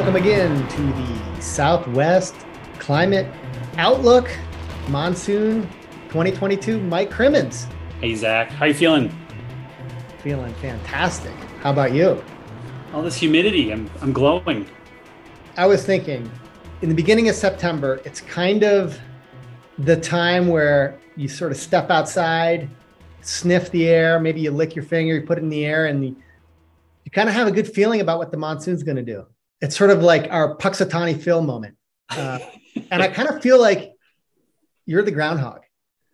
welcome again to the Southwest Climate Outlook Monsoon 2022. Mike Crimmins. Hey Zach, how you feeling? Feeling fantastic. How about you? All this humidity, I'm I'm glowing. I was thinking in the beginning of September, it's kind of the time where you sort of step outside, sniff the air, maybe you lick your finger, you put it in the air, and you, you kind of have a good feeling about what the monsoon's going to do. It's sort of like our Punxsutawney Phil moment. Uh, and I kind of feel like you're the groundhog.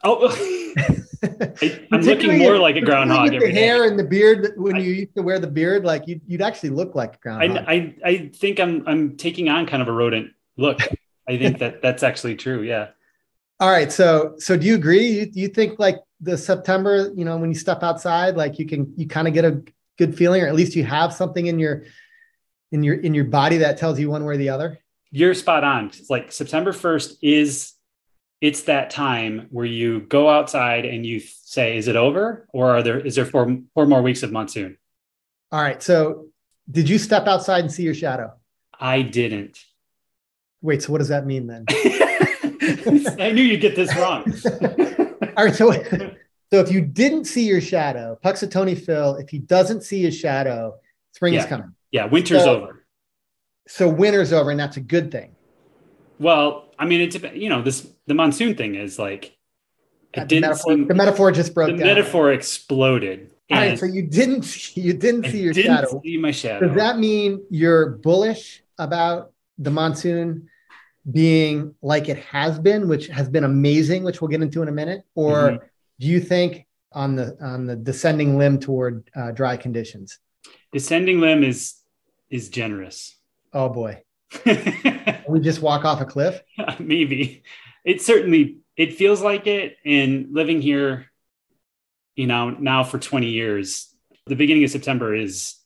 Oh, I, am looking more like a groundhog. With the hair and the beard, when I, you used to wear the beard, like you'd, you'd actually look like a groundhog. I, I, I think I'm I'm taking on kind of a rodent look. I think that that's actually true. Yeah. All right. So so do you agree? You, you think like the September, you know, when you step outside, like you can you kind of get a good feeling, or at least you have something in your in your in your body that tells you one way or the other? You're spot on. It's like September 1st is it's that time where you go outside and you say, is it over? Or are there is there four four more weeks of monsoon? All right. So did you step outside and see your shadow? I didn't. Wait, so what does that mean then? I knew you'd get this wrong. All right, so so if you didn't see your shadow, Punxsutawney Phil, if he doesn't see his shadow, spring yeah. is coming. Yeah, winter's so, over. So winter's over, and that's a good thing. Well, I mean, it's you know this the monsoon thing is like it the, didn't metaphor, seem, the metaphor just broke. The down. metaphor exploded. All right, so you didn't you didn't I see your didn't shadow. See my shadow. Does that mean you're bullish about the monsoon being like it has been, which has been amazing, which we'll get into in a minute, or mm-hmm. do you think on the on the descending limb toward uh, dry conditions? Descending limb is is generous. Oh boy, we just walk off a cliff. Maybe it certainly it feels like it. And living here, you know, now for twenty years, the beginning of September is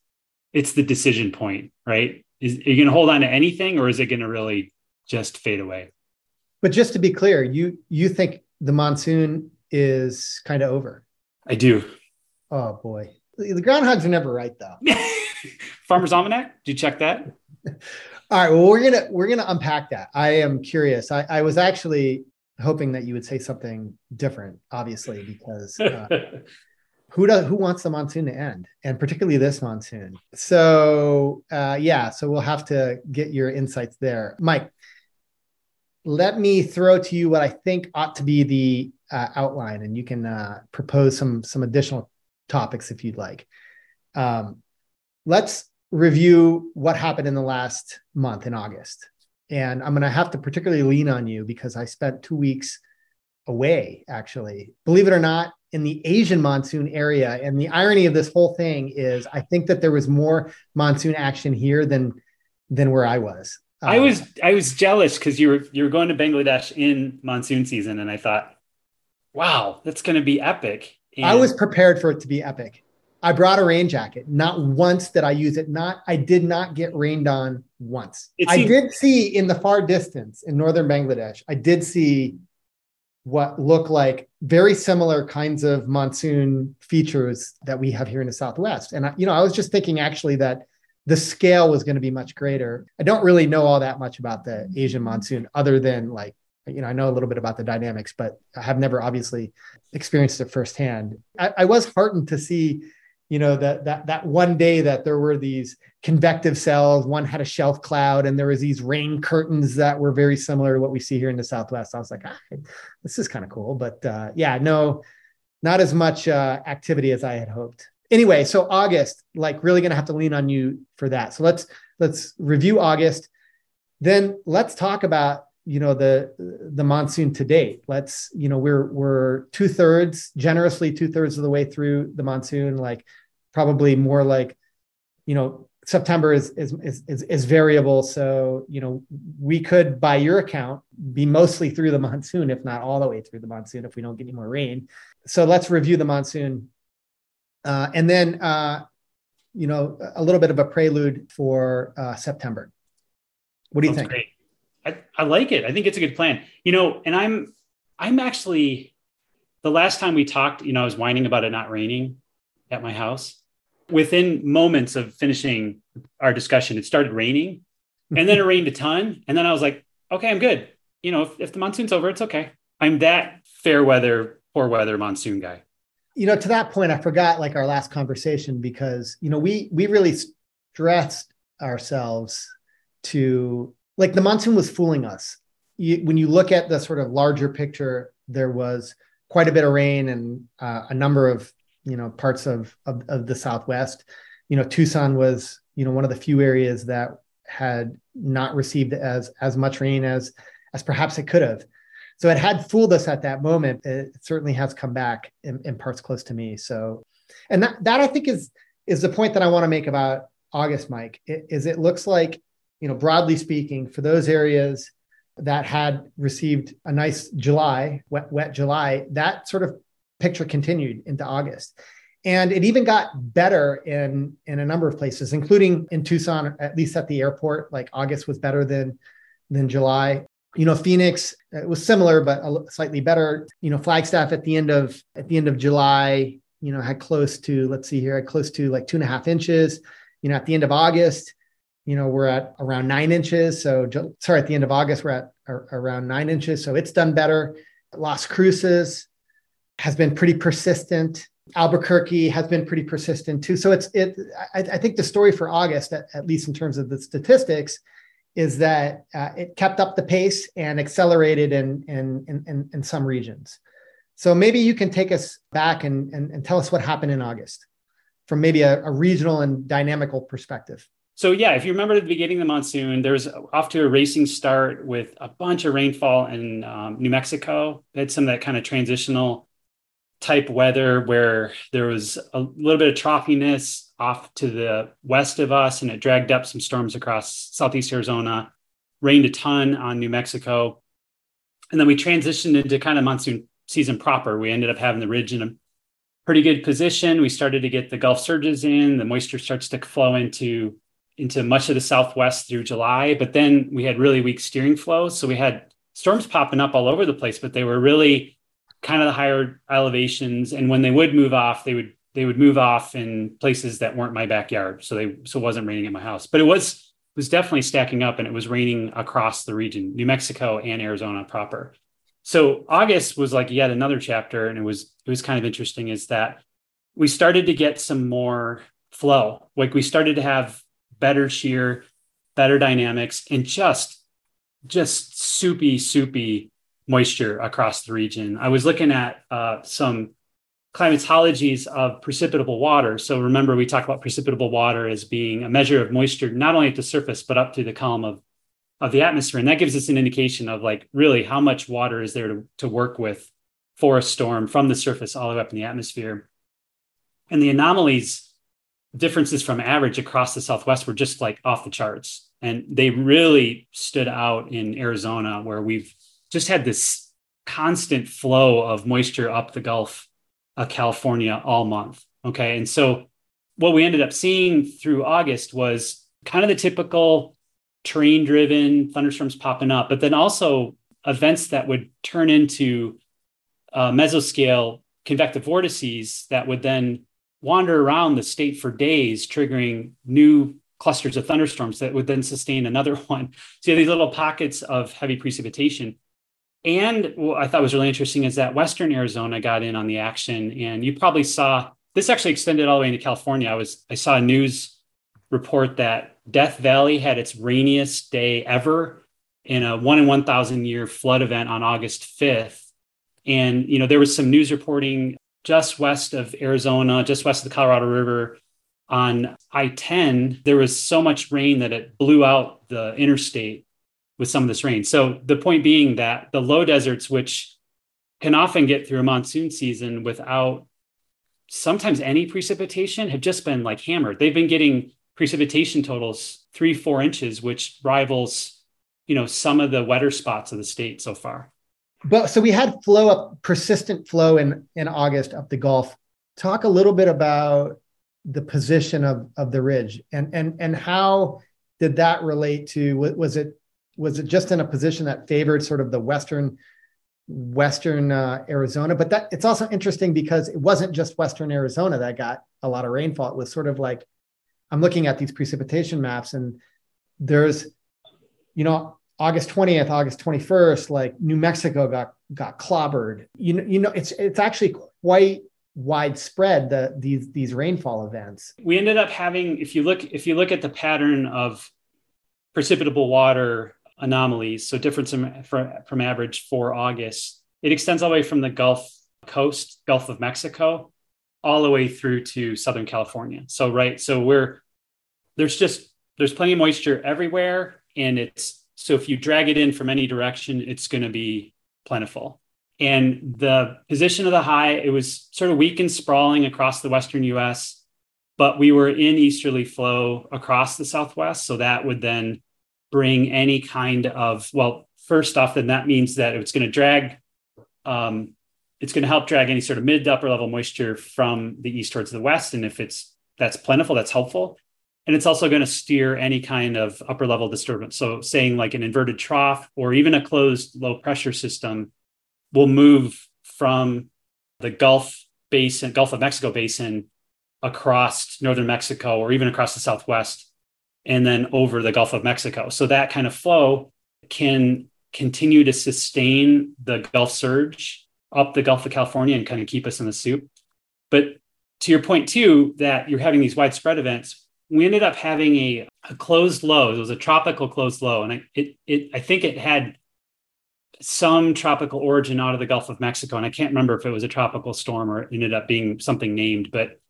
it's the decision point, right? Is are you going to hold on to anything, or is it going to really just fade away. But just to be clear, you you think the monsoon is kind of over? I do. Oh boy, the groundhogs are never right though. Farmer's Almanac. Did you check that? All right. Well, we're gonna we're gonna unpack that. I am curious. I, I was actually hoping that you would say something different, obviously, because uh, who does who wants the monsoon to end, and particularly this monsoon. So uh, yeah, so we'll have to get your insights there, Mike let me throw to you what I think ought to be the uh, outline, and you can uh, propose some some additional topics if you'd like. Um, let's review what happened in the last month in August, and I'm going to have to particularly lean on you because I spent two weeks away. Actually, believe it or not, in the Asian monsoon area, and the irony of this whole thing is, I think that there was more monsoon action here than than where I was. I um, was I was jealous because you were you were going to Bangladesh in monsoon season, and I thought, wow, that's going to be epic. And I was prepared for it to be epic. I brought a rain jacket. Not once did I use it. Not I did not get rained on once. Seemed- I did see in the far distance in northern Bangladesh. I did see what look like very similar kinds of monsoon features that we have here in the Southwest. And I, you know, I was just thinking actually that the scale was going to be much greater. I don't really know all that much about the Asian monsoon other than like, you know, I know a little bit about the dynamics, but I have never obviously experienced it firsthand. I, I was heartened to see, you know, that that that one day that there were these convective cells, one had a shelf cloud, and there was these rain curtains that were very similar to what we see here in the Southwest. I was like, ah, this is kind of cool. But uh, yeah, no, not as much uh, activity as I had hoped anyway, so August, like really going to have to lean on you for that. So let's let's review August. Then let's talk about you know the the monsoon to date. Let's you know we're we're two thirds generously two thirds of the way through the monsoon. Like probably more like you know September is, is is is variable. So you know we could, by your account, be mostly through the monsoon, if not all the way through the monsoon, if we don't get any more rain. So let's review the monsoon uh, and then, uh, you know, a little bit of a prelude for uh, September. What do you think? Great. I, I like it. I think it's a good plan. You know, and I'm I'm actually the last time we talked, you know, I was whining about it not raining at my house. Within moments of finishing our discussion, it started raining. and then it rained a ton. And then I was like, okay, I'm good. You know, if, if the monsoon's over, it's okay. I'm that fair weather, poor weather monsoon guy. You know, to that point, I forgot like our last conversation because, you know, we we really stressed ourselves to like the monsoon was fooling us. You, when you look at the sort of larger picture, there was quite a bit of rain and uh, a number of you know parts of, of, of the Southwest. You know, Tucson was you know one of the few areas that had not received as as much rain as as perhaps it could have. So it had fooled us at that moment. It certainly has come back in, in parts close to me. So, and that that I think is is the point that I want to make about August, Mike. It, is it looks like you know broadly speaking for those areas that had received a nice July, wet, wet July, that sort of picture continued into August. And it even got better in, in a number of places, including in Tucson, at least at the airport. Like August was better than, than July. You know, Phoenix it was similar, but slightly better. You know, Flagstaff at the end of at the end of July, you know, had close to let's see here, had close to like two and a half inches. You know, at the end of August, you know, we're at around nine inches. So, sorry, at the end of August, we're at around nine inches. So it's done better. Las Cruces has been pretty persistent. Albuquerque has been pretty persistent too. So it's it. I, I think the story for August, at, at, least in terms of the statistics, is that uh, it kept up the pace and accelerated in in in, in some regions. So maybe you can take us back and, and, and tell us what happened in August from maybe a, a regional and dynamical perspective. So yeah, if you remember at the beginning of the monsoon, there was off to a racing start with a bunch of rainfall in um, New Mexico. They had some of that kind of transitional type weather where there was a little bit of troughiness off to the west of us, and it dragged up some storms across southeast Arizona. Rained a ton on New Mexico, and then we transitioned into kind of monsoon season proper. We ended up having the ridge in a pretty good position. We started to get the Gulf surges in. The moisture starts to flow into into much of the Southwest through July. But then we had really weak steering flows. So we had storms popping up all over the place, but they were really kind of the higher elevations. And when they would move off, they would they would move off in places that weren't my backyard. So they so it wasn't raining at my house. But it was was definitely stacking up and it was raining across the region, New Mexico and Arizona proper. So August was like yet another chapter, and it was it was kind of interesting is that we started to get some more flow. Like we started to have better shear, better dynamics, and just just soupy, soupy moisture across the region. I was looking at uh, some climatologies of precipitable water. So remember, we talk about precipitable water as being a measure of moisture, not only at the surface, but up to the column of, of the atmosphere. And that gives us an indication of like really how much water is there to, to work with for a storm from the surface all the way up in the atmosphere. And the anomalies differences from average across the Southwest were just like off the charts. And they really stood out in Arizona, where we've just had this constant flow of moisture up the Gulf of California all month. Okay. And so what we ended up seeing through August was kind of the typical terrain driven thunderstorms popping up, but then also events that would turn into uh, mesoscale convective vortices that would then wander around the state for days, triggering new clusters of thunderstorms that would then sustain another one. So you have these little pockets of heavy precipitation. And what I thought was really interesting is that Western Arizona got in on the action. And you probably saw this actually extended all the way into California. I was I saw a news report that Death Valley had its rainiest day ever in a one in 1,000 year flood event on August 5th. And, you know, there was some news reporting just west of Arizona, just west of the Colorado River on I 10, there was so much rain that it blew out the interstate with some of this rain. So the point being that the low deserts, which can often get through a monsoon season without sometimes any precipitation, have just been like hammered. They've been getting precipitation totals three, four inches, which rivals, you know, some of the wetter spots of the state so far but so we had flow up, persistent flow in in August up the Gulf. Talk a little bit about the position of of the ridge and and and how did that relate to was it was it just in a position that favored sort of the western western uh, Arizona but that it's also interesting because it wasn't just western Arizona that got a lot of rainfall it was sort of like I'm looking at these precipitation maps and there's you know, August 20th, August 21st, like New Mexico got got clobbered. You know, you know, it's it's actually quite widespread the these these rainfall events. We ended up having, if you look, if you look at the pattern of precipitable water anomalies, so difference from, from average for August, it extends all the way from the Gulf Coast, Gulf of Mexico, all the way through to Southern California. So right, so we're there's just there's plenty of moisture everywhere, and it's so if you drag it in from any direction, it's going to be plentiful. And the position of the high, it was sort of weak and sprawling across the Western US, but we were in easterly flow across the Southwest. So that would then bring any kind of, well, first off, then that means that it's going to drag, um, it's going to help drag any sort of mid to upper level moisture from the east towards the west. And if it's that's plentiful, that's helpful and it's also going to steer any kind of upper level disturbance. So, saying like an inverted trough or even a closed low pressure system will move from the Gulf Basin, Gulf of Mexico basin across northern Mexico or even across the southwest and then over the Gulf of Mexico. So, that kind of flow can continue to sustain the Gulf surge up the Gulf of California and kind of keep us in the soup. But to your point, too, that you're having these widespread events, we ended up having a, a closed low. It was a tropical closed low, and I, it, it, I think it had some tropical origin out of the Gulf of Mexico, and I can't remember if it was a tropical storm or it ended up being something named, but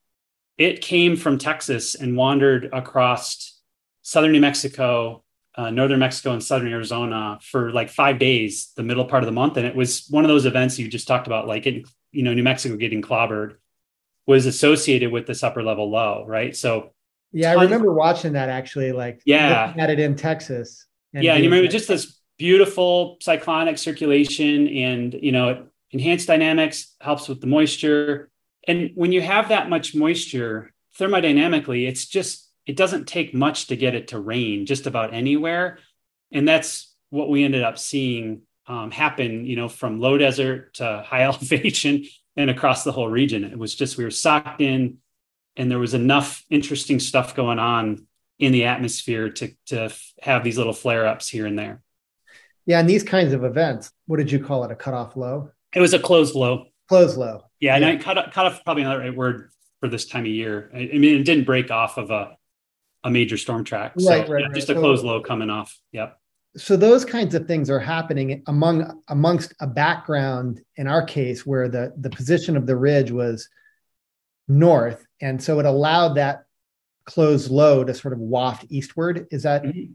it came from Texas and wandered across southern New Mexico, uh, northern Mexico, and southern Arizona for like five days, the middle part of the month, and it was one of those events you just talked about, like in you know New Mexico getting clobbered, was associated with this upper level low, right? So yeah, I remember watching that actually, like yeah, at it in Texas. Yeah, and you remember just this beautiful cyclonic circulation, and you know, enhanced dynamics helps with the moisture. And when you have that much moisture, thermodynamically, it's just it doesn't take much to get it to rain just about anywhere, and that's what we ended up seeing um, happen. You know, from low desert to high elevation and across the whole region. It was just we were socked in and there was enough interesting stuff going on in the atmosphere to to have these little flare ups here and there. Yeah, and these kinds of events, what did you call it? A cutoff low? It was a closed low. Closed low. Yeah, yeah. and I cut, off probably another right word for this time of year. I, I, mean, it didn't break off of a a major storm track. So, right, right, yeah, Just a closed low coming off. Yep. So those kinds of things are happening among amongst a background in our case where the the position of the ridge was north. And so it allowed that closed low to sort of waft eastward. Is that mm-hmm.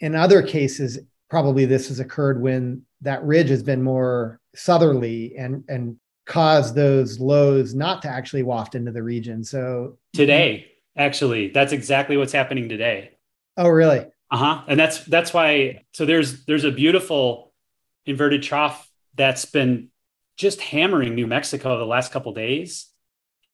in other cases, probably this has occurred when that ridge has been more southerly and, and caused those lows not to actually waft into the region. So today, actually, that's exactly what's happening today. Oh, really? Uh-huh. And that's that's why so there's there's a beautiful inverted trough that's been just hammering New Mexico the last couple days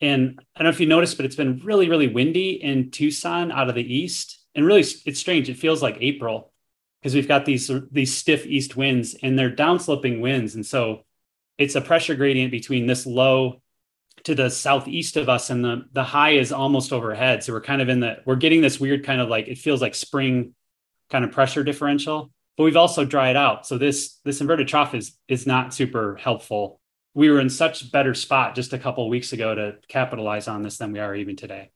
and I don't know if you noticed, but it's been really, really windy in Tucson out of the east. And really, it's strange. It feels like April because we've got these these stiff east winds and they're downsloping winds. And so it's a pressure gradient between this low to the southeast of us and the the high is almost overhead. So we're kind of in the we're getting this weird kind of like it feels like spring kind of pressure differential. But we've also dried out. So this this inverted trough is is not super helpful we were in such better spot just a couple weeks ago to capitalize on this than we are even today.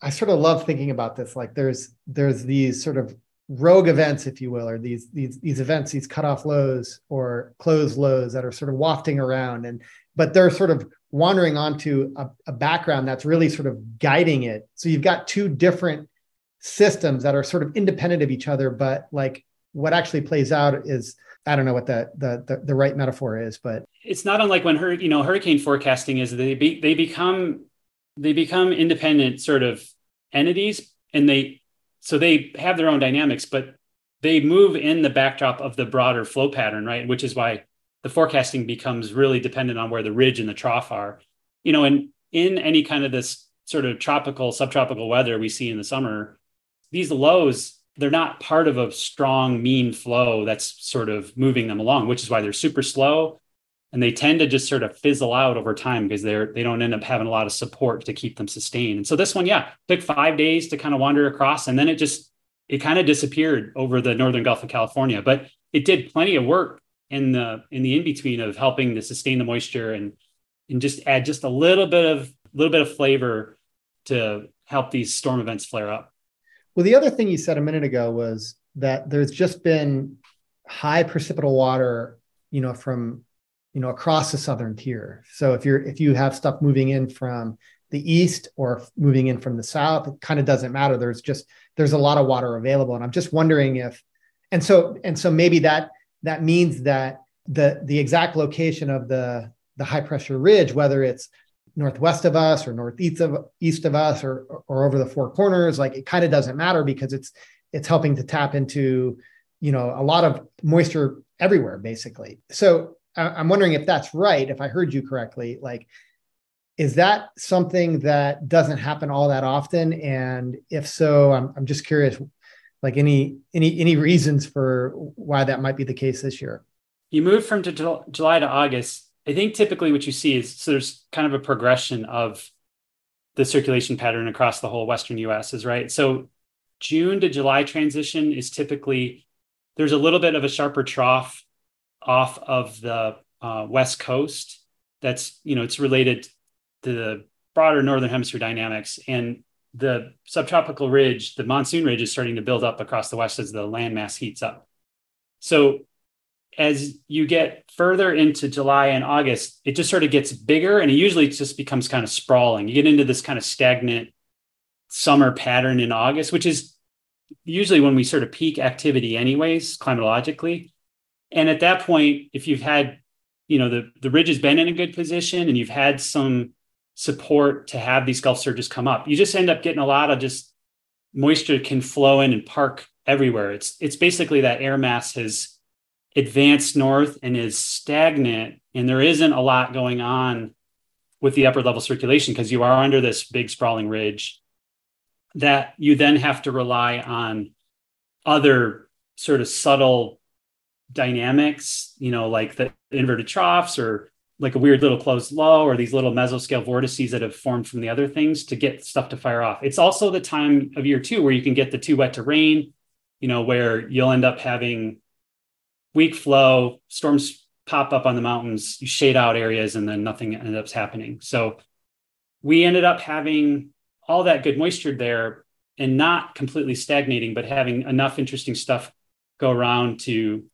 I sort of love thinking about this. Like there's there's these sort of rogue events, if you will, or these these these events, these cutoff lows or closed lows that are sort of wafting around, and but they're sort of wandering onto a, a background that's really sort of guiding it. So you've got two different systems that are sort of independent of each other, but like what actually plays out is I don't know what the, the the, the right metaphor is, but it's not unlike when her you know hurricane forecasting is they be, they become they become independent sort of entities and they so they have their own dynamics, but they move in the backdrop of the broader flow pattern, right? Which is why the forecasting becomes really dependent on where the ridge and the trough are. You know, and in any kind of this sort of tropical, subtropical weather we see in the summer, these lows they're not part of a strong mean flow that's sort of moving them along, which is why they're super slow and they tend to just sort of fizzle out over time because they're they don't end up having a lot of support to keep them sustained. And so this one, yeah, took five days to kind of wander across, and then it just it kind of disappeared over the northern Gulf of California. But it did plenty of work in the in the in between of helping to sustain the moisture and and just add just a little bit of a little bit of flavor to help these storm events flare up. Well, the other thing you said a minute ago was that there's just been high precipitable water, you know, from you know across the southern tier. So if you're if you have stuff moving in from the east or moving in from the south, it kind of doesn't matter. There's just there's a lot of water available, and I'm just wondering if, and so and so maybe that that means that the the exact location of the the high pressure ridge, whether it's northwest of us or northeast of east of us or or over the four corners, like it kind of doesn't matter because it's it's helping to tap into you know a lot of moisture everywhere basically. So I'm wondering if that's right. If I heard you correctly, like is that something that doesn't happen all that often? And if so, I'm I'm just curious, like any any any reasons for why that might be the case this year. You moved from July to August I think typically what you see is so there's kind of a progression of the circulation pattern across the whole Western US is right. So June to July transition is typically there's a little bit of a sharper trough off of the uh, West Coast. That's, you know, it's related to the broader Northern Hemisphere dynamics. And the subtropical ridge, the monsoon ridge is starting to build up across the West as the landmass heats up. So as you get further into July and August, it just sort of gets bigger and it usually just becomes kind of sprawling. You get into this kind of stagnant summer pattern in August, which is usually when we sort of peak activity, anyways, climatologically. And at that point, if you've had, you know, the, the ridge has been in a good position and you've had some support to have these Gulf surges come up, you just end up getting a lot of just moisture can flow in and park everywhere. It's it's basically that air mass has advanced north and is stagnant and there isn't a lot going on with the upper level circulation because you are under this big sprawling ridge that you then have to rely on other sort of subtle dynamics you know like the inverted troughs or like a weird little closed low or these little mesoscale vortices that have formed from the other things to get stuff to fire off. It's also the time of year too where you can get the too wet to rain you know where you'll end up having weak flow, storms pop up on the mountains, you shade out areas, and then nothing ends up happening. So we ended up having all that good moisture there and not completely stagnating, but having enough interesting stuff go around to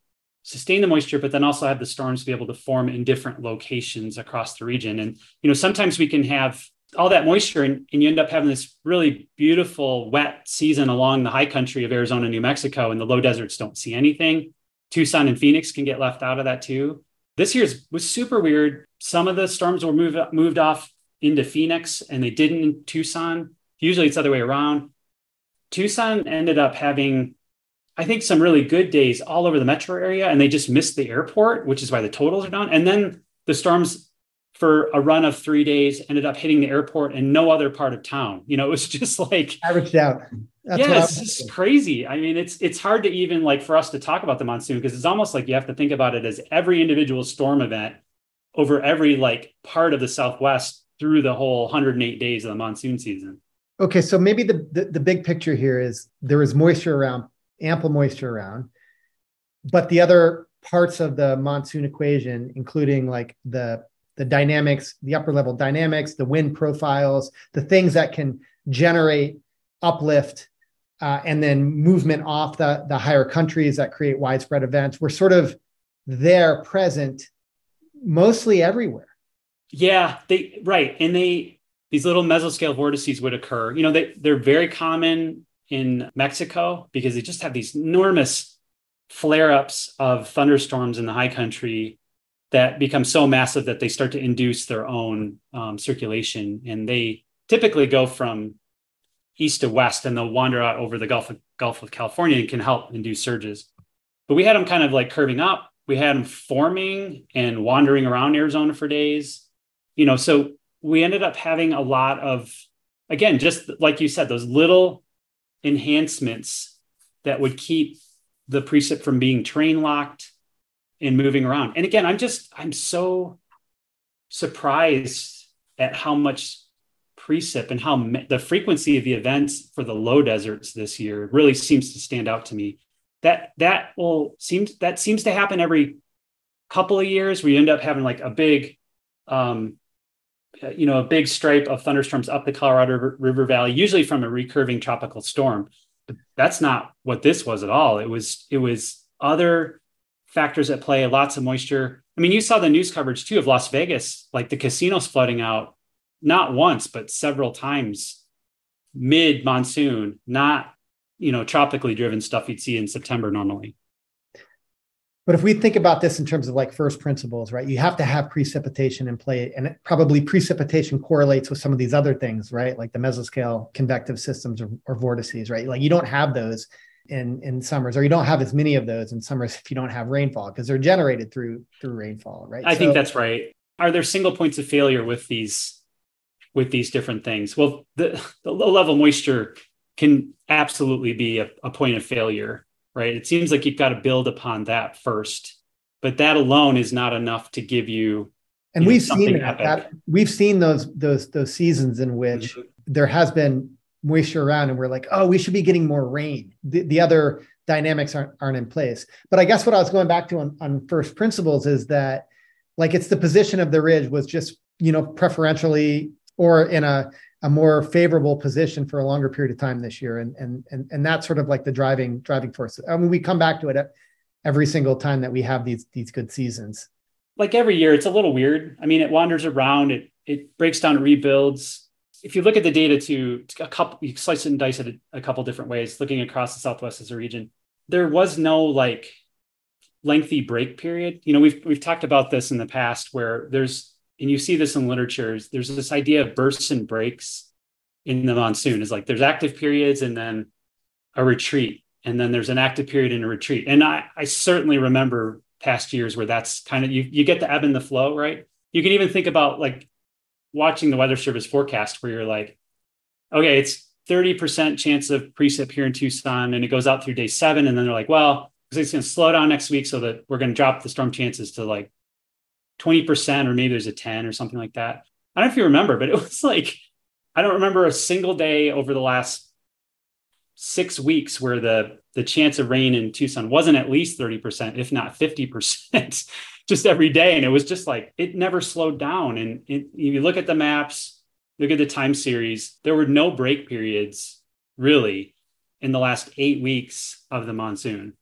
sustain the moisture, but then also have the storms be able to form in different locations across the region. And you know, sometimes we can have all that moisture and, and you end up having this really beautiful wet season along the high country of Arizona, New Mexico, and the low deserts don't see anything. Tucson and Phoenix can get left out of that too. This year's was super weird. Some of the storms were moved moved off into Phoenix and they didn't in Tucson. Usually it's the other way around. Tucson ended up having, I think, some really good days all over the metro area, and they just missed the airport, which is why the totals are down. And then the storms for a run of three days ended up hitting the airport and no other part of town. You know, it was just like averaged out. That's yeah, it's just crazy. I mean, it's it's hard to even like for us to talk about the monsoon because it's almost like you have to think about it as every individual storm event over every like part of the Southwest through the whole 108 days of the monsoon season. Okay, so maybe the, the, the big picture here is there is moisture around, ample moisture around, but the other parts of the monsoon equation, including like the the dynamics, the upper level dynamics, the wind profiles, the things that can generate uplift uh, and then movement off the, the higher countries that create widespread events. We're sort of there present mostly everywhere. Yeah, they right. And they these little mesoscale vortices would occur. You know, they, they're very common in Mexico because they just have these enormous flare-ups of thunderstorms in the high country that become so massive that they start to induce their own um, circulation. And they typically go from east to west and they'll wander out over the Gulf of, Gulf of California and can help induce surges. But we had them kind of like curving up. We had them forming and wandering around Arizona for days. You know, so we ended up having a lot of, again, just like you said, those little enhancements that would keep the precip from being terrain locked and moving around. And again, I'm just, I'm so surprised at how much precip and how me- the frequency of the events for the low deserts this year really seems to stand out to me. That that will seems that seems to happen every couple of years We end up having like a big um, you know a big stripe of thunderstorms up the colorado river valley usually from a recurving tropical storm but that's not what this was at all it was it was other factors at play lots of moisture i mean you saw the news coverage too of las vegas like the casinos flooding out not once but several times mid monsoon not you know tropically driven stuff you'd see in september normally but if we think about this in terms of like first principles, right, you have to have precipitation in play. And probably precipitation correlates with some of these other things, right? Like the mesoscale convective systems or, or vortices, right? Like you don't have those in, in summers, or you don't have as many of those in summers if you don't have rainfall because they're generated through through rainfall, right? I so, think that's right. Are there single points of failure with these with these different things? Well, the, the low level moisture can absolutely be a, a point of failure right? It seems like you've got to build upon that first, but that alone is not enough to give you. And you we've know, seen that, that, we've seen those those those seasons in which mm-hmm. there has been moisture around, and we're like, oh, we should be getting more rain. The, the other dynamics aren't aren't in place. But I guess what I was going back to on, on first principles is that like it's the position of the ridge was just you know preferentially or in a a more favorable position for a longer period of time this year. And and and, and that's sort of like the driving driving force. I mean we come back to it every single time that we have these these good seasons. Like every year it's a little weird. I mean it wanders around it it breaks down rebuilds if you look at the data to, to a couple you slice it and dice it a, a couple different ways looking across the southwest as a region there was no like lengthy break period you know we've we've talked about this in the past where there's and you see this in literature, there's this idea of bursts and breaks in the monsoon. Is like there's active periods and then a retreat, and then there's an active period and a retreat. And I, I certainly remember past years where that's kind of you, you get the ebb and the flow, right? You can even think about like watching the weather service forecast where you're like, okay, it's 30% chance of precip here in Tucson, and it goes out through day seven. And then they're like, well, it's going to slow down next week so that we're going to drop the storm chances to like 20% or maybe there's a 10 or something like that. I don't know if you remember, but it was like, I don't remember a single day over the last six weeks where the the chance of rain in Tucson wasn't at least 30%, if not 50%, just every day. And it was just like it never slowed down. And it, you look at the maps, look at the time series, there were no break periods really in the last eight weeks of the monsoon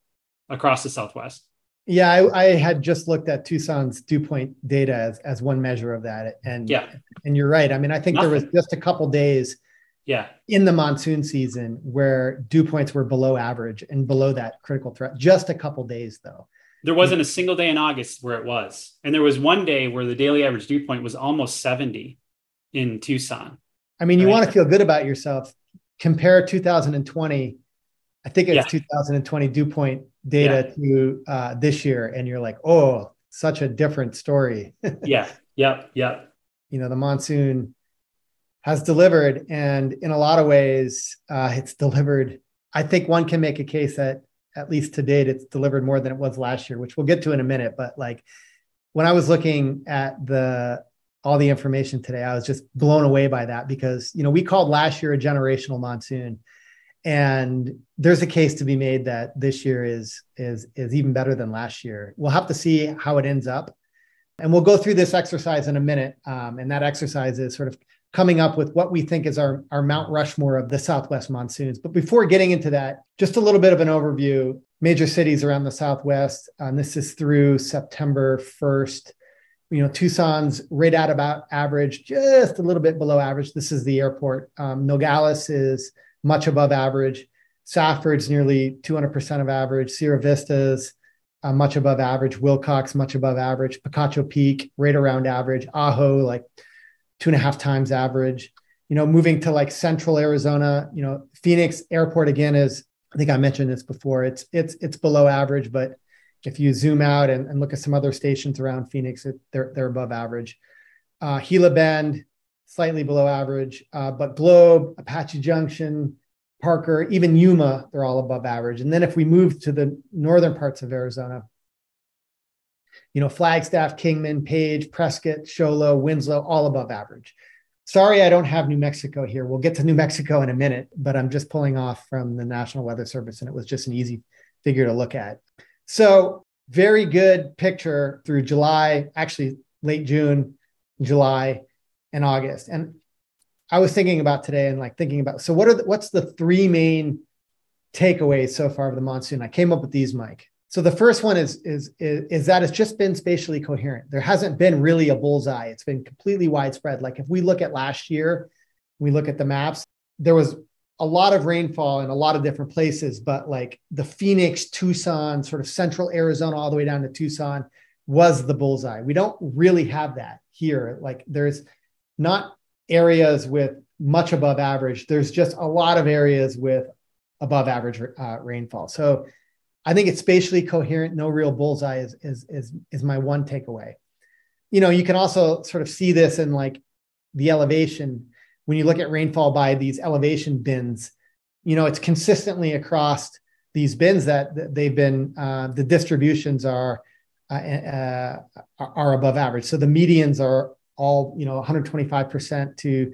across the Southwest. Yeah, I, I, had just looked at Tucson's dew point data as, as one measure of that. And yeah, and you're right. I mean, I think Nothing. there was just a couple days yeah in the monsoon season where dew points were below average and below that critical threat. Just a couple days though. There wasn't a single day in August where it was. And there was one day where the daily average dew point was almost 70 in Tucson. I mean, you right? want to feel good about yourself. Compare 2020. I think it's yeah. 2020 dew point data yeah. to uh, this year and you're like oh such a different story yeah yep yep you know the monsoon has delivered and in a lot of ways uh, it's delivered i think one can make a case that at least to date it's delivered more than it was last year which we'll get to in a minute but like when i was looking at the all the information today i was just blown away by that because you know we called last year a generational monsoon and there's a case to be made that this year is is is even better than last year. We'll have to see how it ends up, and we'll go through this exercise in a minute. Um, and that exercise is sort of coming up with what we think is our our Mount Rushmore of the Southwest monsoons. But before getting into that, just a little bit of an overview. Major cities around the Southwest. Um, this is through September 1st. You know, Tucson's right at about average, just a little bit below average. This is the airport. Um, Nogales is much above average. Safford's nearly 200% of average. Sierra Vista's uh, much above average. Willcox, much above average. Picacho Peak, right around average. Ajo, like two and a half times average. You know, moving to like central Arizona, you know, Phoenix Airport again is, I think I mentioned this before. It's it's it's below average, but if you zoom out and, and look at some other stations around Phoenix, it, they're they're above average. Uh, Gila Bend, slightly below average. Uh, but Globe, Apache Junction, Parker, even Yuma, they're all above average. And then if we move to the northern parts of Arizona, you know, Flagstaff, Kingman, Page, Prescott, Show Low, Winslow, all above average. Sorry, I don't have New Mexico here. We'll get to New Mexico in a minute, but I'm just pulling off from the National Weather Service, and it was just an easy figure to look at. So, very good picture through July, actually late June, July, and August. And I was thinking about today and like thinking about so what are the, what's the three main takeaways so far of the monsoon? I came up with these, Mike. So the first one is, is is is that it's just been spatially coherent. There hasn't been really a bullseye. It's been completely widespread. Like if we look at last year, we look at the maps, there was a lot of rainfall in a lot of different places, but like the Phoenix, Tucson, sort of central Arizona, all the way down to Tucson was the bullseye. We don't really have that here. Like there's not areas with much above average. There's just a lot of areas with above average uh, rainfall. So I think it's spatially coherent. No real bullseye is, is, is, is my one takeaway. You know, you can also sort of see this in like the elevation. When you look at rainfall by these elevation bins, you know, it's consistently across these bins that, they've been, uh, the distributions are, uh, uh, are above average. So the medians are all you know 125% to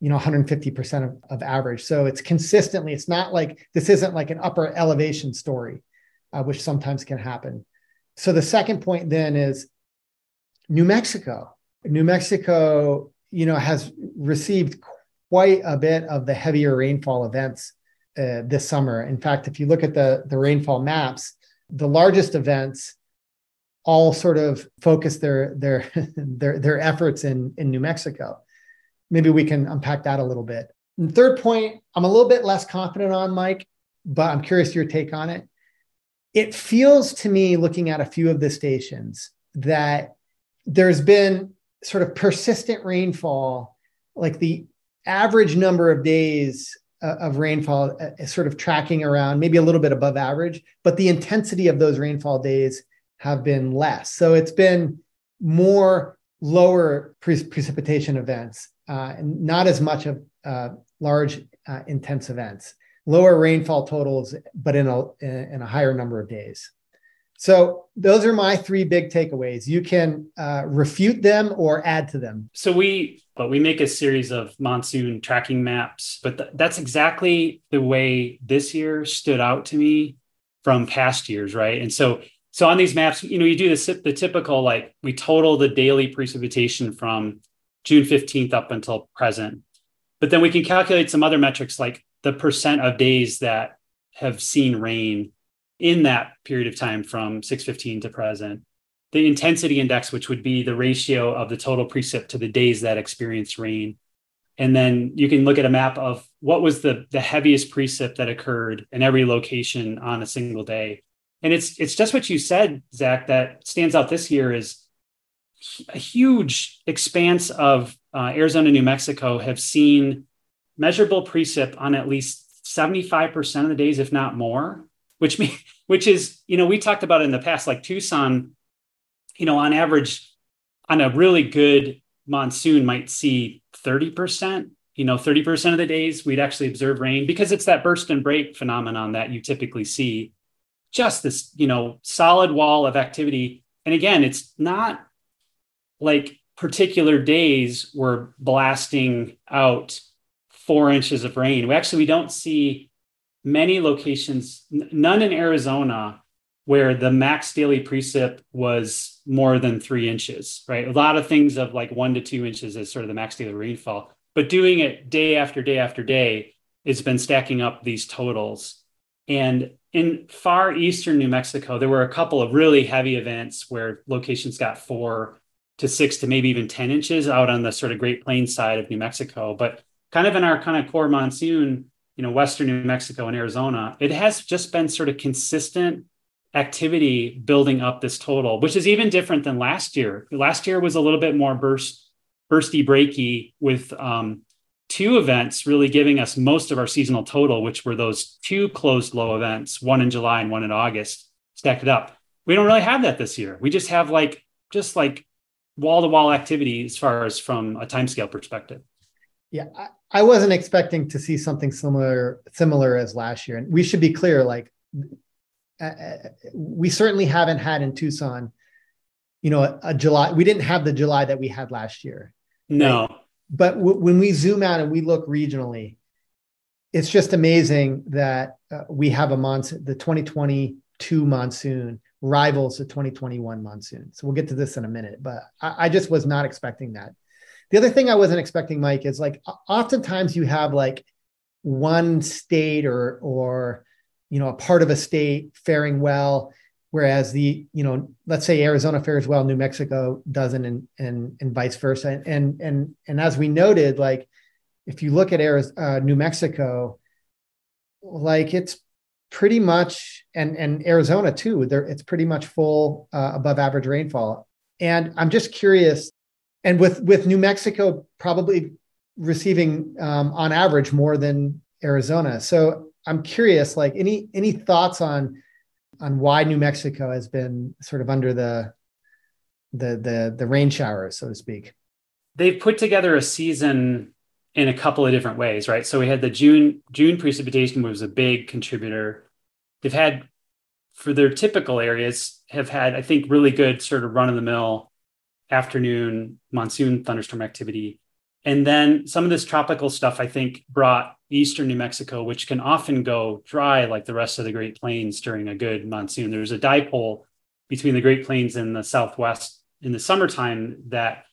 you know 150% of, of average so it's consistently it's not like this isn't like an upper elevation story uh, which sometimes can happen so the second point then is new mexico new mexico you know has received quite a bit of the heavier rainfall events uh, this summer in fact if you look at the the rainfall maps the largest events all sort of focus their their their their efforts in in New Mexico. Maybe we can unpack that a little bit. And third point, I'm a little bit less confident on Mike, but I'm curious your take on it. It feels to me, looking at a few of the stations, that there's been sort of persistent rainfall, like the average number of days uh, of rainfall uh, is sort of tracking around maybe a little bit above average, but the intensity of those rainfall days have been less. So it's been more lower pre- precipitation events, uh, and not as much of uh, large uh, intense events. Lower rainfall totals, but in a in a higher number of days. So those are my three big takeaways. You can uh, refute them or add to them. So we, but we make a series of monsoon tracking maps. But th- that's exactly the way this year stood out to me from past years, right? And so so on these maps, you know, you do the, the typical like we total the daily precipitation from June 15th up until present. But then we can calculate some other metrics like the percent of days that have seen rain in that period of time from 615 to present. The intensity index, which would be the ratio of the total precip to the days that experienced rain. And then you can look at a map of what was the, the heaviest precip that occurred in every location on a single day and it's it's just what you said, Zach, that stands out this year is a huge expanse of uh, Arizona, New Mexico have seen measurable precip on at least 75% of the days, if not more, which mean, which is, you know, we talked about in the past, like Tucson, you know, on average, on a really good monsoon might see 30%, you know, 30% of the days we'd actually observe rain because it's that burst and break phenomenon that you typically see just this, you know, solid wall of activity. And again, it's not like particular days we're blasting out four inches of rain. We actually we don't see many locations, none in Arizona, where the max daily precip was more than three inches. Right, a lot of things of like one to two inches is sort of the max daily rainfall. But doing it day after day after day, it's been stacking up these totals. And in far eastern New Mexico, there were a couple of really heavy events where locations got four to six to maybe even 10 inches out on the sort of Great Plains side of New Mexico. But kind of in our kind of core monsoon, you know, Western New Mexico and Arizona, it has just been sort of consistent activity building up this total, which is even different than last year. Last year was a little bit more burst, bursty, breaky with um, two events really giving us most of our seasonal total, which were those two closed low events, one in July and one in August, stacked it up. We don't really have that this year. We just have like just like wall to wall activity as far as from a timescale perspective. Yeah, I, I, wasn't expecting to see something similar similar as last year, and we should be clear. Like, uh, uh we certainly haven't had in Tucson, you know, a, a, July. We didn't have the July that we had last year. No, but w- when we zoom out and we look regionally, it's just amazing that uh, we have a monsoon, the 2022 monsoon rivals the 2021 monsoon. So we'll get to this in a minute, but I, I just was not expecting that. The other thing I wasn't expecting, Mike, is like oftentimes you have like one state or or you know a part of a state faring well whereas the you know let's say arizona fares well new mexico doesn't and and, and vice versa. And and and as we noted like if you look at Arizona, uh, new mexico like it's pretty much and and arizona too there it's pretty much full uh, above average rainfall. And i'm just curious and with with new mexico probably receiving um, on average more than Arizona. So I'm curious, like any any thoughts on on why New Mexico has been sort of under the the the the rain showers, so to speak. They've put together a season in a couple of different ways, right? So we had the June June precipitation was a big contributor. They've had for their typical areas have had I think really good sort of run of the mill afternoon monsoon thunderstorm activity. And then some of this tropical stuff, I think, brought eastern New Mexico, which can often go dry like the rest of the Great Plains during a good monsoon. There's a dipole between the Great Plains and the Southwest in the summertime that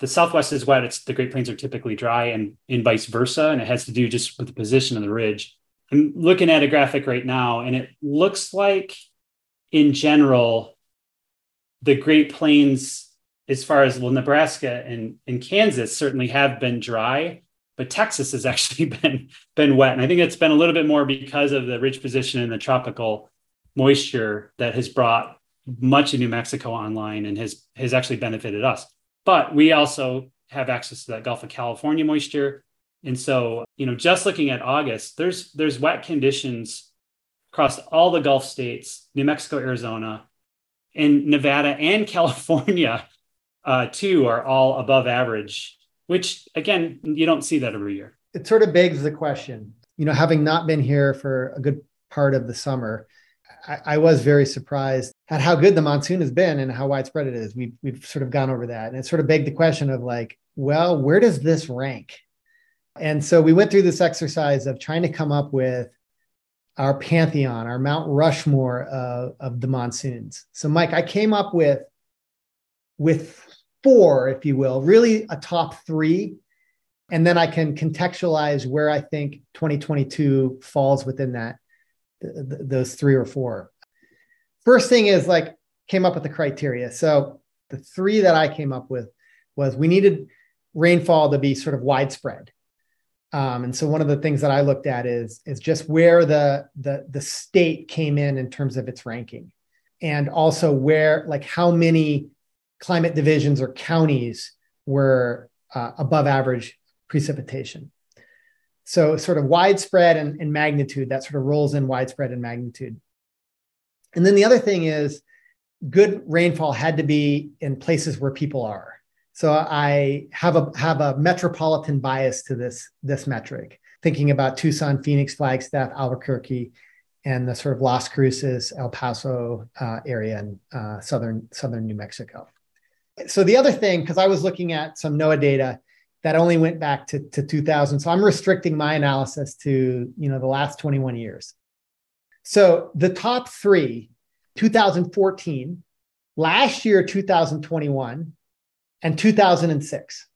the Southwest is wet. It's the Great Plains are typically dry, and in vice versa. And it has to do just with the position of the ridge. I'm looking at a graphic right now, and it looks like, in general, the Great Plains as far as well, Nebraska and, and Kansas certainly have been dry, but Texas has actually been been wet. And I think it's been a little bit more because of the ridge position in the tropical moisture that has brought much of New Mexico online and has has actually benefited us. But we also have access to that Gulf of California moisture. And so, you know, just looking at August, there's there's wet conditions across all the Gulf states, New Mexico, Arizona, and Nevada and California uh, two are all above average, which again, you don't see that every year. It sort of begs the question, you know, having not been here for a good part of the summer, I, I was very surprised at how good the monsoon has been and how widespread it is. We've, we've sort of gone over that. And it sort of begged the question of like, well, where does this rank? And so we went through this exercise of trying to come up with our pantheon, our Mount Rushmore of, of the monsoons. So, Mike, I came up with with four, if you will, really a top three. And then I can contextualize where I think 2022 falls within that, th- th- those three or four. First thing is like, came up with the criteria. So the three that I came up with was we needed rainfall to be sort of widespread. Um, and so one of the things that I looked at is is just where the the the state came in in terms of its ranking, and also where like how many climate divisions or counties were uh, above average precipitation. So, sort of widespread and, and magnitude, that sort of rolls in widespread and magnitude. And then the other thing is good rainfall had to be in places where people are. So I have a have a metropolitan bias to this this metric, thinking about Tucson, Phoenix, Flagstaff, Albuquerque, and the sort of Las Cruces, El Paso uh, area in uh, southern southern New Mexico so the other thing, because I was looking at some NOAA data that only went back to, to 2000. So I'm restricting my analysis to, you know, the last 21 years. So the top three, 2014, last year, 2021, and 2006.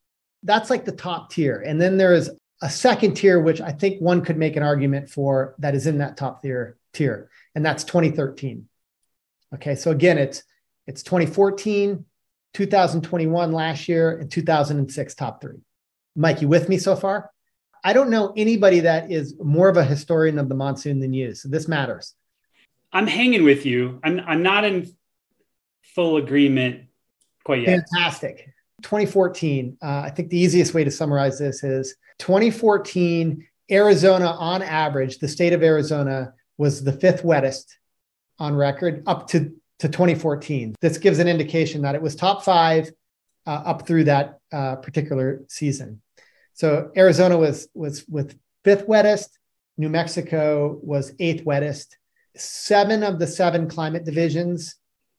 That's like the top tier. And then there is a second tier, which I think one could make an argument for that is in that top tier tier, and that's 2013. Okay, so again, it's it's 2014, 2021 last year, and 2006 top three. Mike, you with me so far? I don't know anybody that is more of a historian of the monsoon than you. So this matters. I'm hanging with you. I'm I'm not in full agreement quite yet. Fantastic. 2014. Uh, I think the easiest way to summarize this is 2014. Arizona, on average, the state of Arizona was the fifth wettest on record up to to 2014. This gives an indication that it was top five uh, up through that uh, particular season. So Arizona was was with fifth wettest. New Mexico was eighth wettest. Seven of the seven climate divisions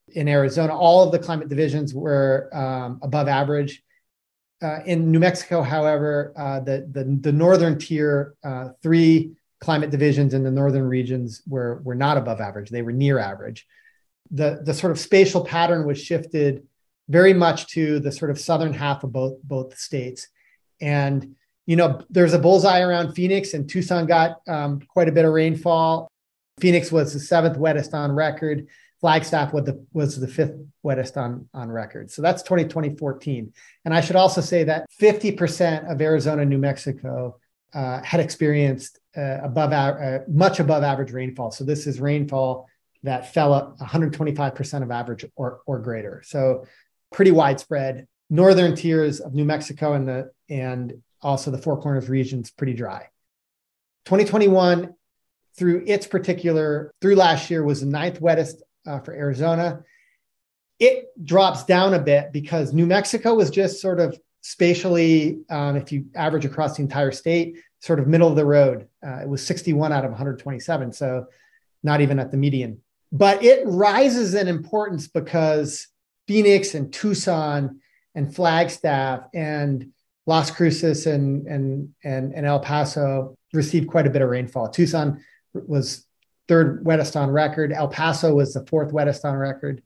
in Arizona, all of the climate divisions were um, above average. uh, in New Mexico, however, uh, the, the, the northern tier uh, three climate divisions in the northern regions were were not above average; they were near average. The the sort of spatial pattern was shifted very much to the sort of southern half of both both states, and you know there's a bullseye around Phoenix, and Tucson got um, quite a bit of rainfall. Phoenix was the seventh wettest on record. Flagstaff was the, was the fifth wettest on, on record. So that's 2020 14. And I should also say that 50% of Arizona, New Mexico uh, had experienced uh, above uh, much above average rainfall. So this is rainfall that fell up 125% of average or, or greater. So pretty widespread. Northern tiers of New Mexico and the and also the Four Corners regions pretty dry. 2021 through its particular through last year was the ninth wettest uh, for Arizona. It drops down a bit because New Mexico was just sort of spatially, um, if you average across the entire state, sort of middle of the road. Uh, it was 61 out of 127, so not even at the median. But it rises in importance because Phoenix and Tucson and Flagstaff and Las Cruces and, and, and, and El Paso received quite a bit of rainfall. Tucson was third wettest on record. El Paso was the fourth wettest on record.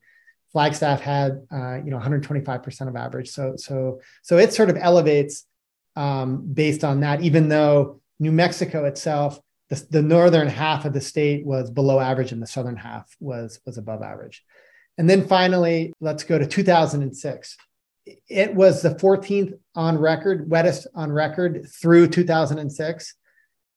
Flagstaff had uh, you know 125% of average. So so so it sort of elevates um, based on that, even though New Mexico itself, the, the northern half of the state was below average and the southern half was was above average. And then finally, let's go to 2006. It was the 14th on record, wettest on record through 2006.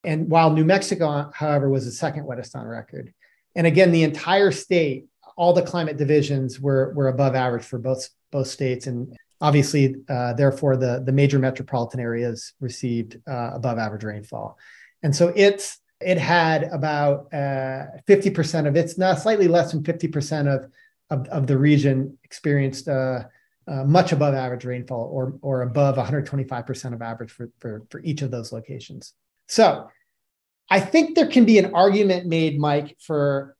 And while New Mexico, however, was the second wettest on record. And again, the entire state, all the climate divisions were, were above average for both, both states. And obviously, uh, therefore, the, the major metropolitan areas received uh, above average rainfall. And so it's, it had about uh, 50% of its, not slightly less than 50% of, of, of the region experienced uh, uh, much above average rainfall or, or above 125% of average for, for, for each of those locations. So I think there can be an argument made, Mike, for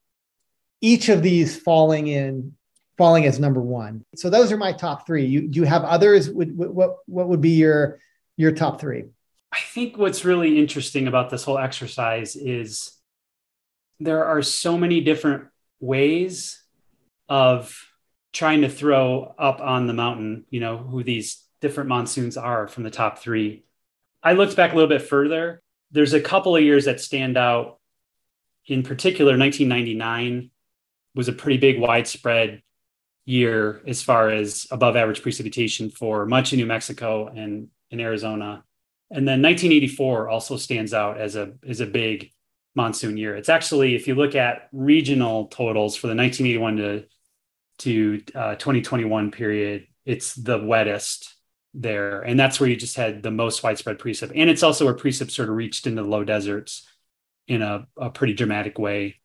each of these falling in falling as number one. So those are my top three. You do you have others? Would, what what would be your your top three? I think what's really interesting about this whole exercise is there are so many different ways of trying to throw up on the mountain, you know, who these different monsoons are from the top three. I looked back a little bit further there's a couple of years that stand out. In particular, 1999 was a pretty big widespread year as far as above average precipitation for much of New Mexico and in Arizona. And then 1984 also stands out as a as a big monsoon year. It's actually, if you look at regional totals for the 1981 to to uh, 2021 period, it's the wettest there. And that's where you just had the most widespread precip. And it's also where precip sort of reached into the low deserts in a, a pretty dramatic way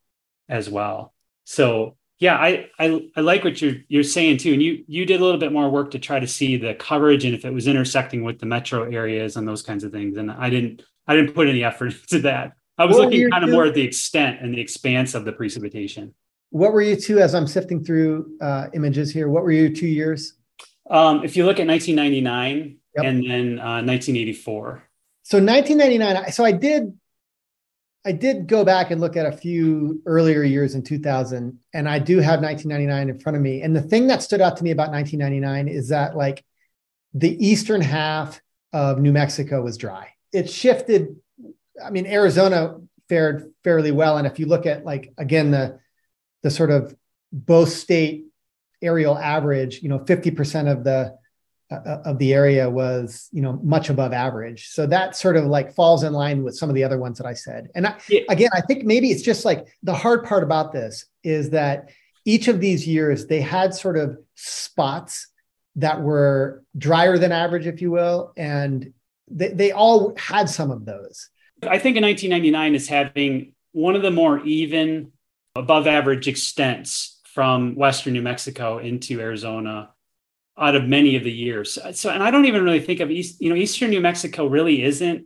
as well. So yeah, I, I I like what you're you're saying too. And you you did a little bit more work to try to see the coverage and if it was intersecting with the metro areas and those kinds of things. And I didn't I didn't put any effort into that. I was what looking kind of more at the extent and the expanse of the precipitation. What were you two as I'm sifting through uh, images here? What were you two years? Um, if you look at 1999 yep. and then uh, 1984. So 1999. So I did, I did go back and look at a few earlier years in 2000, and I do have 1999 in front of me. And the thing that stood out to me about 1999 is that like the eastern half of New Mexico was dry. It shifted. I mean, Arizona fared fairly well, and if you look at like again the the sort of both state areal average, you know, 50% of the Uh, uh, of the area was, you know, much above average. So that sort of like falls in line with some of the other ones that I said. And I, yeah. again, I think maybe it's just like the hard part about this is that each of these years they had sort of spots that were drier than average, if you will, and they, they all had some of those. I think in 1999 is having one of the more even above average extents from Western New Mexico into Arizona out of many of the years. So, and I don't even really think of East, you know, Eastern New Mexico really isn't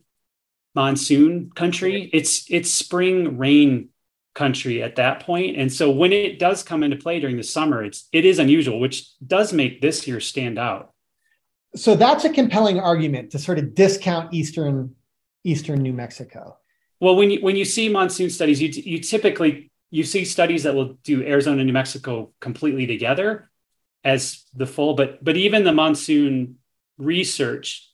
monsoon country. It's it's spring rain country at that point. And so when it does come into play during the summer, it's it is unusual, which does make this year stand out. so that's a compelling argument to sort of discount eastern eastern New Mexico. Well, when you when you see monsoon studies, you you typically you see studies that will do Arizona and New Mexico completely together as the full, but but even the monsoon research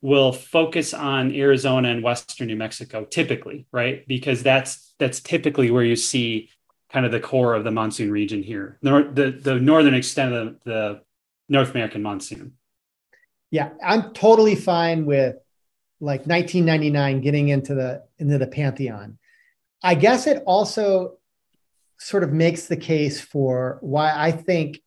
will focus on Arizona and western New Mexico typically, right? Because that's that's typically where you see kind of the core of the monsoon region here, the the, the northern extent of the, North American monsoon. Yeah, I'm totally fine with like 1999 getting into the into the pantheon. I guess it also sort of makes the case for why I think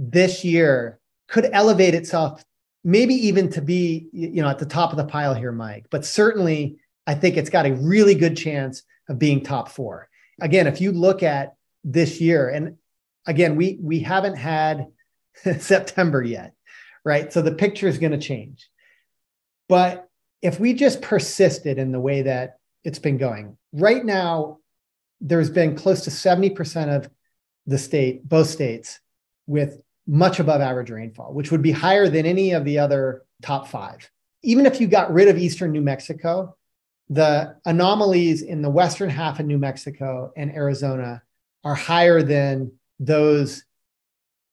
this year could elevate itself maybe even to be you know at the top of the pile here mike. But certainly i think it's got a really good chance of being top 4 again if you look at this year and again we we haven't had september yet right? So the picture is going to change. But if we just persisted in the way that it's been going right now there's been close to 70% of the state both states with much above average rainfall, which would be higher than any of the other top five. Even if you got rid of eastern New Mexico, the anomalies in the western half of New Mexico and Arizona are higher than those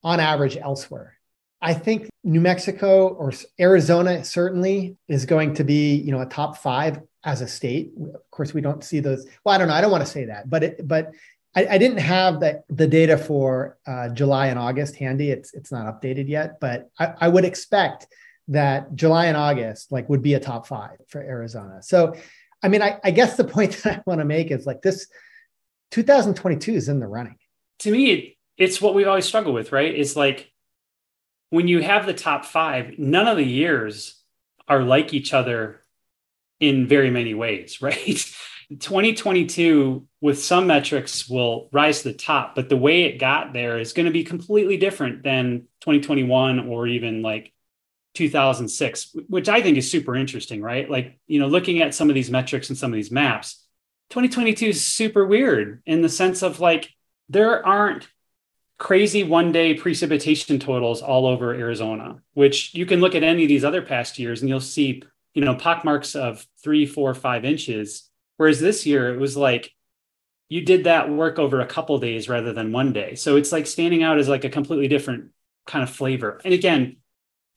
on average elsewhere. I think New Mexico or Arizona certainly is going to be, you know, a top five as a state. Of course, we don't see those. Well, I don't know. I don't want to say that, but it, but I, I didn't have the, the data for uh, July and August handy. It's it's not updated yet, but I, I would expect that July and August like would be a top five for Arizona. So, I mean, I, I guess the point that I want to make is like this 2022 is in the running. To me, it, it's what we've always struggled with, right? It's like when you have the top five, none of the years are like each other in very many ways, right? 2022 with some metrics will rise to the top, but the way it got there is going to be completely different than 2021 or even like 2006, which I think is super interesting, right? Like, you know, looking at some of these metrics and some of these maps, 2022 is super weird in the sense of like there aren't crazy one day precipitation totals all over Arizona, which you can look at any of these other past years and you'll see, you know, pockmarks of three, four, five inches Whereas this year it was like you did that work over a couple days rather than one day. So it's like standing out as like a completely different kind of flavor. And again,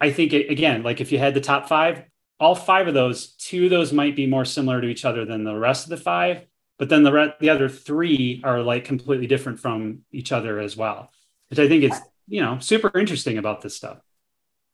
I think it, again, like if you had the top five, all five of those, two of those might be more similar to each other than the rest of the five, but then the re- the other three are like completely different from each other as well. Which I think is you know super interesting about this stuff.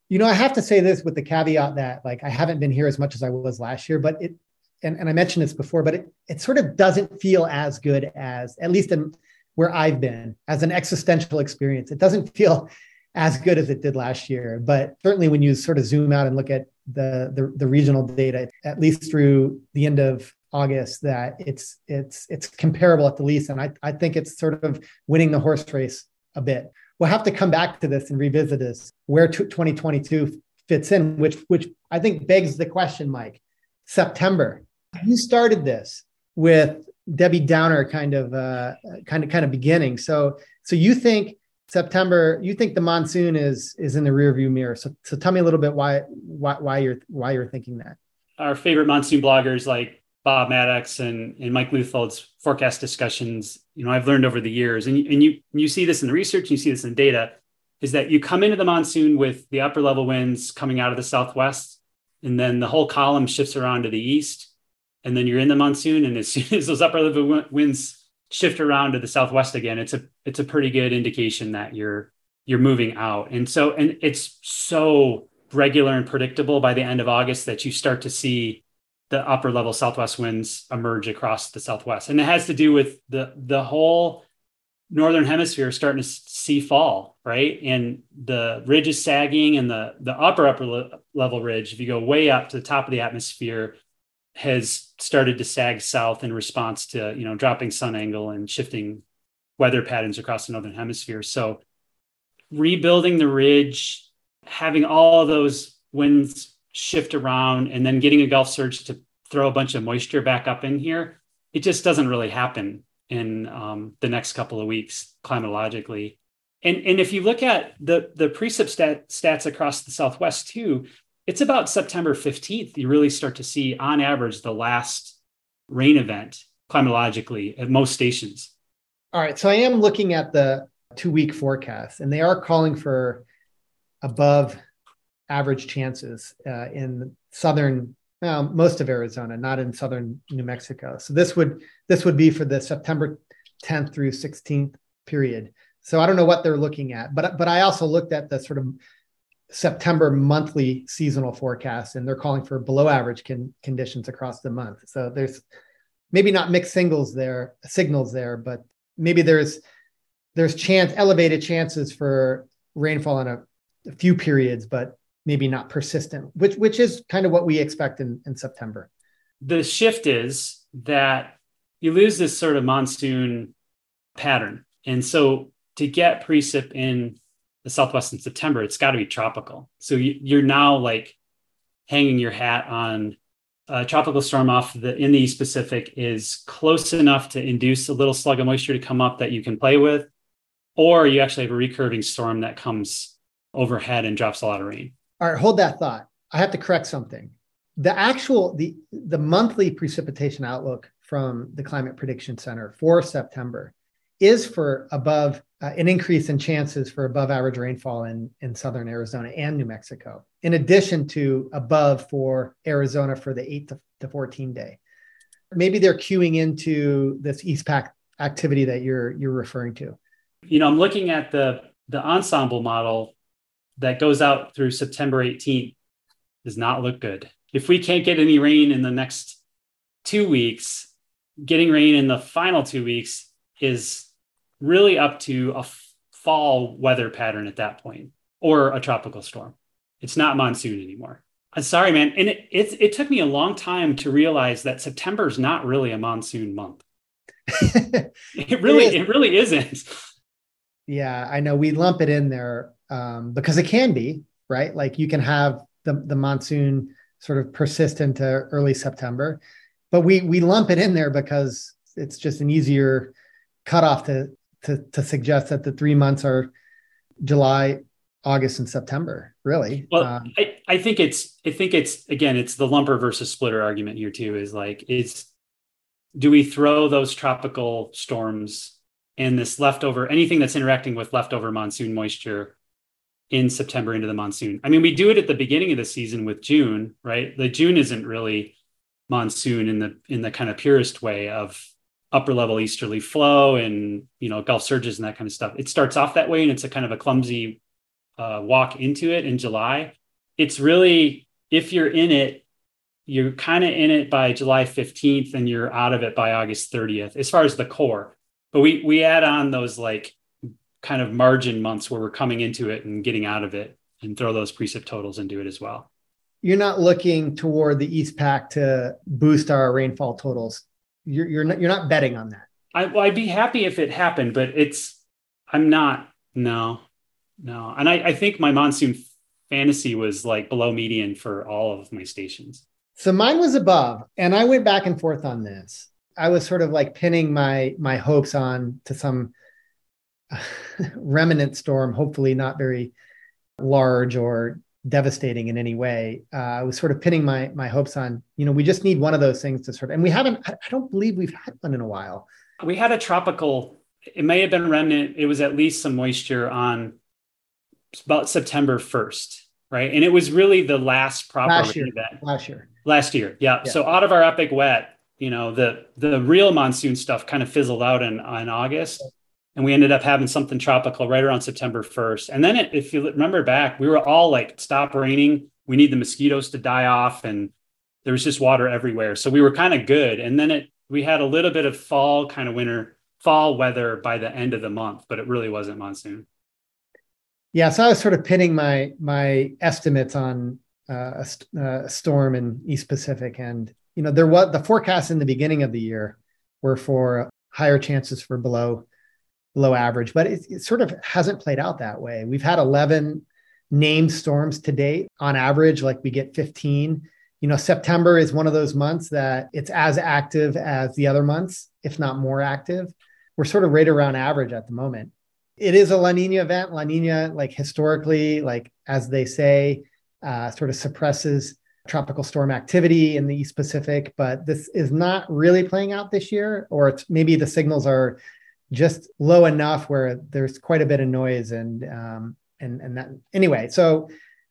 You know, I have to say this with the caveat that like I haven't been here as much as I was last year, but it and, and I mentioned this before, but it, it sort of doesn't feel as good as, at least in where I've been, as an existential experience. It doesn't feel as good as it did last year. But certainly when you sort of zoom out and look at the, the, the regional data, at least through the end of August, that it's it's it's comparable at the least. And I, I think it's sort of winning the horse race a bit. We'll have to come back to this and revisit this where 2022 fits in, which which I think begs the question, Mike. September, you started this with Debbie Downer kind of uh, kind of kind of beginning. So so you think September, you think the monsoon is is in the rearview mirror. So so tell me a little bit why why why you're why you're thinking that. Our favorite monsoon bloggers like Bob Maddox and, and Mike Leuthold's forecast discussions, you know, I've learned over the years, and, and you you see this in the research, you see this in data, is that you come into the monsoon with the upper level winds coming out of the southwest, and then the whole column shifts around to the east and then you're in the monsoon and as soon as those upper level winds shift around to the southwest again it's a it's a pretty good indication that you're you're moving out. And so and it's so regular and predictable by the end of august that you start to see the upper level southwest winds emerge across the southwest. And it has to do with the the whole northern hemisphere starting to see fall right? And the ridge is sagging and the the upper upper level ridge if you go way up to the top of the atmosphere has started to sag south in response to you know dropping sun angle and shifting weather patterns across the northern hemisphere. So rebuilding the ridge having all those winds shift around and then getting a gulf surge to throw a bunch of moisture back up in here it just doesn't really happen in um, the next couple of weeks climatologically. And, and if you look at the, the precip stat, stats across the Southwest too, it's about September 15th, you really start to see on average the last rain event climatologically at most stations. All right. So I am looking at the two week forecast, and they are calling for above average chances uh, in southern most of Arizona, not in southern New Mexico. So this would this would be for the September 10th through 16th period. So I don't know what they're looking at, but but I also looked at the sort of September monthly seasonal forecast, and they're calling for below average con- conditions across the month. So there's maybe not mixed singles there, signals there, but maybe there's there's chance elevated chances for rainfall in a, a few periods, but maybe not persistent, which which is kind of what we expect in, in September. The shift is that you lose this sort of monsoon pattern. And so to get precip in the Southwest in September, it's got to be tropical. So you, are now like hanging your hat on a tropical storm off the in the East Pacific is close enough to induce a little slug of moisture to come up that you can play with, or you actually have a recurving storm that comes overhead and drops a lot of rain. All right, hold that thought. I have to correct something. The actual the the monthly precipitation outlook from the Climate Prediction Center for September is for above uh, an increase in chances for above average rainfall in, in southern Arizona and New Mexico, in addition to above for Arizona for the 8 to, to 14 day. Maybe they're queuing into this East Pac activity that you're you're referring to. You know, I'm looking at the the ensemble model that goes out through September 18th does not look good. If we can't get any rain in the next two weeks, getting rain in the final two weeks is really up to a fall weather pattern at that point or a tropical storm. It's not monsoon anymore. I'm sorry, man. And it, it, it took me a long time to realize that September is not really a monsoon month. it really, it, it really isn't. Yeah, I know we lump it in there um, because it can be right. Like you can have the the monsoon sort of persist into early September, but we we lump it in there because it's just an easier cutoff to to to suggest that the three months are July, August, and September. Really. Well, um, I, I think it's I think it's again it's the lumper versus splitter argument here too. Is like it's do we throw those tropical storms and this leftover anything that's interacting with leftover monsoon moisture in September into the monsoon. I mean, we do it at the beginning of the season with June, right? The June isn't really monsoon in the in the kind of purest way of upper level easterly flow and you know Gulf surges and that kind of stuff. It starts off that way, and it's a kind of a clumsy uh, walk into it in July. It's really if you're in it, you're kind of in it by July 15th, and you're out of it by August 30th, as far as the core. But we we add on those like kind of margin months where we're coming into it and getting out of it and throw those precip totals into it as well. You're not looking toward the East Pac to boost our rainfall totals. You're, you're not you're not betting on that. I, well, I'd be happy if it happened, but it's I'm not. No, no, and I, I think my monsoon fantasy was like below median for all of my stations. So mine was above, and I went back and forth on this. I was sort of like pinning my my hopes on to some remnant storm, hopefully not very large or devastating in any way. Uh, I was sort of pinning my my hopes on, you know, we just need one of those things to sort of, and we haven't. I don't believe we've had one in a while. We had a tropical. It may have been remnant. It was at least some moisture on about September first, right? And it was really the last proper last year. Event. Last year. Last year, yeah. yeah. So out of our epic wet, you know, the the real monsoon stuff kind of fizzled out in in August and we ended up having something tropical right around September 1st. And then it, if you remember back, we were all like, stop raining. We need the mosquitoes to die off. And there was just water everywhere. So we were kind of good. And then it, we had a little bit of fall kind of winter, fall weather by the end of the month, but it really wasn't monsoon. Yeah. So I was sort of pinning my, my estimates on uh, a, a storm in East Pacific. And, you know, there was the forecasts in the beginning of the year were for higher chances for below below average, but it, it sort of hasn't played out that way. We've had 11 named storms to date. On average, like we get 15. You know, September is one of those months that it's as active as the other months, if not more active. We're sort of right around average at the moment. It is a La Nina event. La Nina, like historically, like as they say, uh, sort of suppresses tropical storm activity in the East Pacific, but this is not really playing out this year, or maybe the signals are just low enough where there's quite a bit of noise and um, and and that anyway. So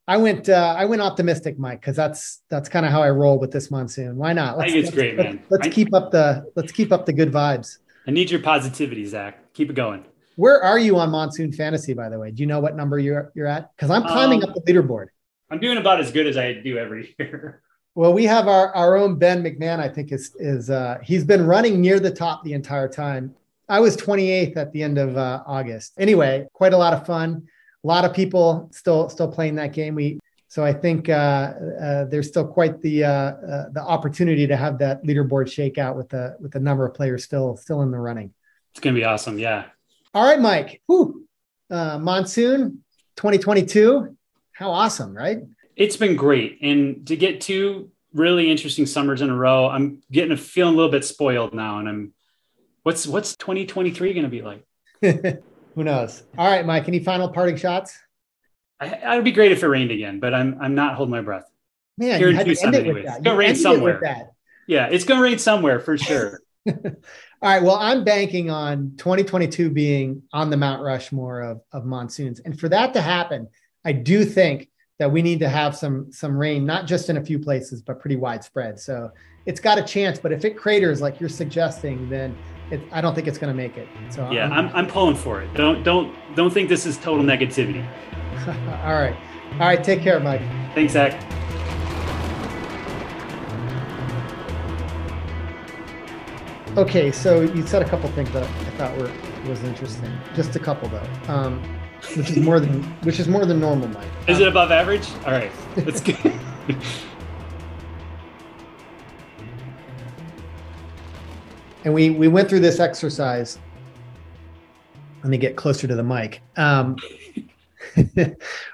I went uh, I went optimistic, Mike, because that's that's kind of how I roll with this monsoon. Why not? Let's, I think it's great, let's, man. Let's, keep up the let's keep up the good vibes. I need your positivity, Zach. Keep it going. Where are you on monsoon fantasy, by the way? Do you know what number you're you're at? Because I'm climbing um, up the leaderboard. I'm doing about as good as I do every year. Well, we have our, our own Ben McMahon, I think is is uh, he's been running near the top the entire time. I was 28th at the end of uh, August. Anyway, quite a lot of fun. A lot of people still still playing that game. We so I think uh, uh, there's still quite the uh, uh, the opportunity to have that leaderboard shake out with the with the number of players still still in the running. It's gonna be awesome. Yeah. All right, Mike. Whew. Uh, monsoon 2022. How awesome, right? It's been great, and to get two really interesting summers in a row, I'm getting a feeling a little bit spoiled now, and I'm What's what's 2023 going to be like? Who knows? All right, Mike. Any final parting shots? I, it'd be great if it rained again, but I'm I'm not holding my breath. Man, Here in Tucson, it anyways. It's gonna rain somewhere. It yeah, it's gonna rain somewhere for sure. All right. Well, I'm banking on 2022 being on the Mount Rushmore of, of monsoons. And for that to happen, I do think that we need to have some some rain, not just in a few places, but pretty widespread. So it's got a chance. But if it craters like you're suggesting, then it, I don't think it's going to make it. So yeah, I'm, I'm, I'm pulling for it. Don't don't don't think this is total negativity. All right, all right. Take care, Mike. Thanks, Zach. Okay, so you said a couple things that I thought were was interesting. Just a couple though, um, which is more than which is more than normal, Mike. Is um, it above average? All right, that's good. and we we went through this exercise. Let me get closer to the mic. Um,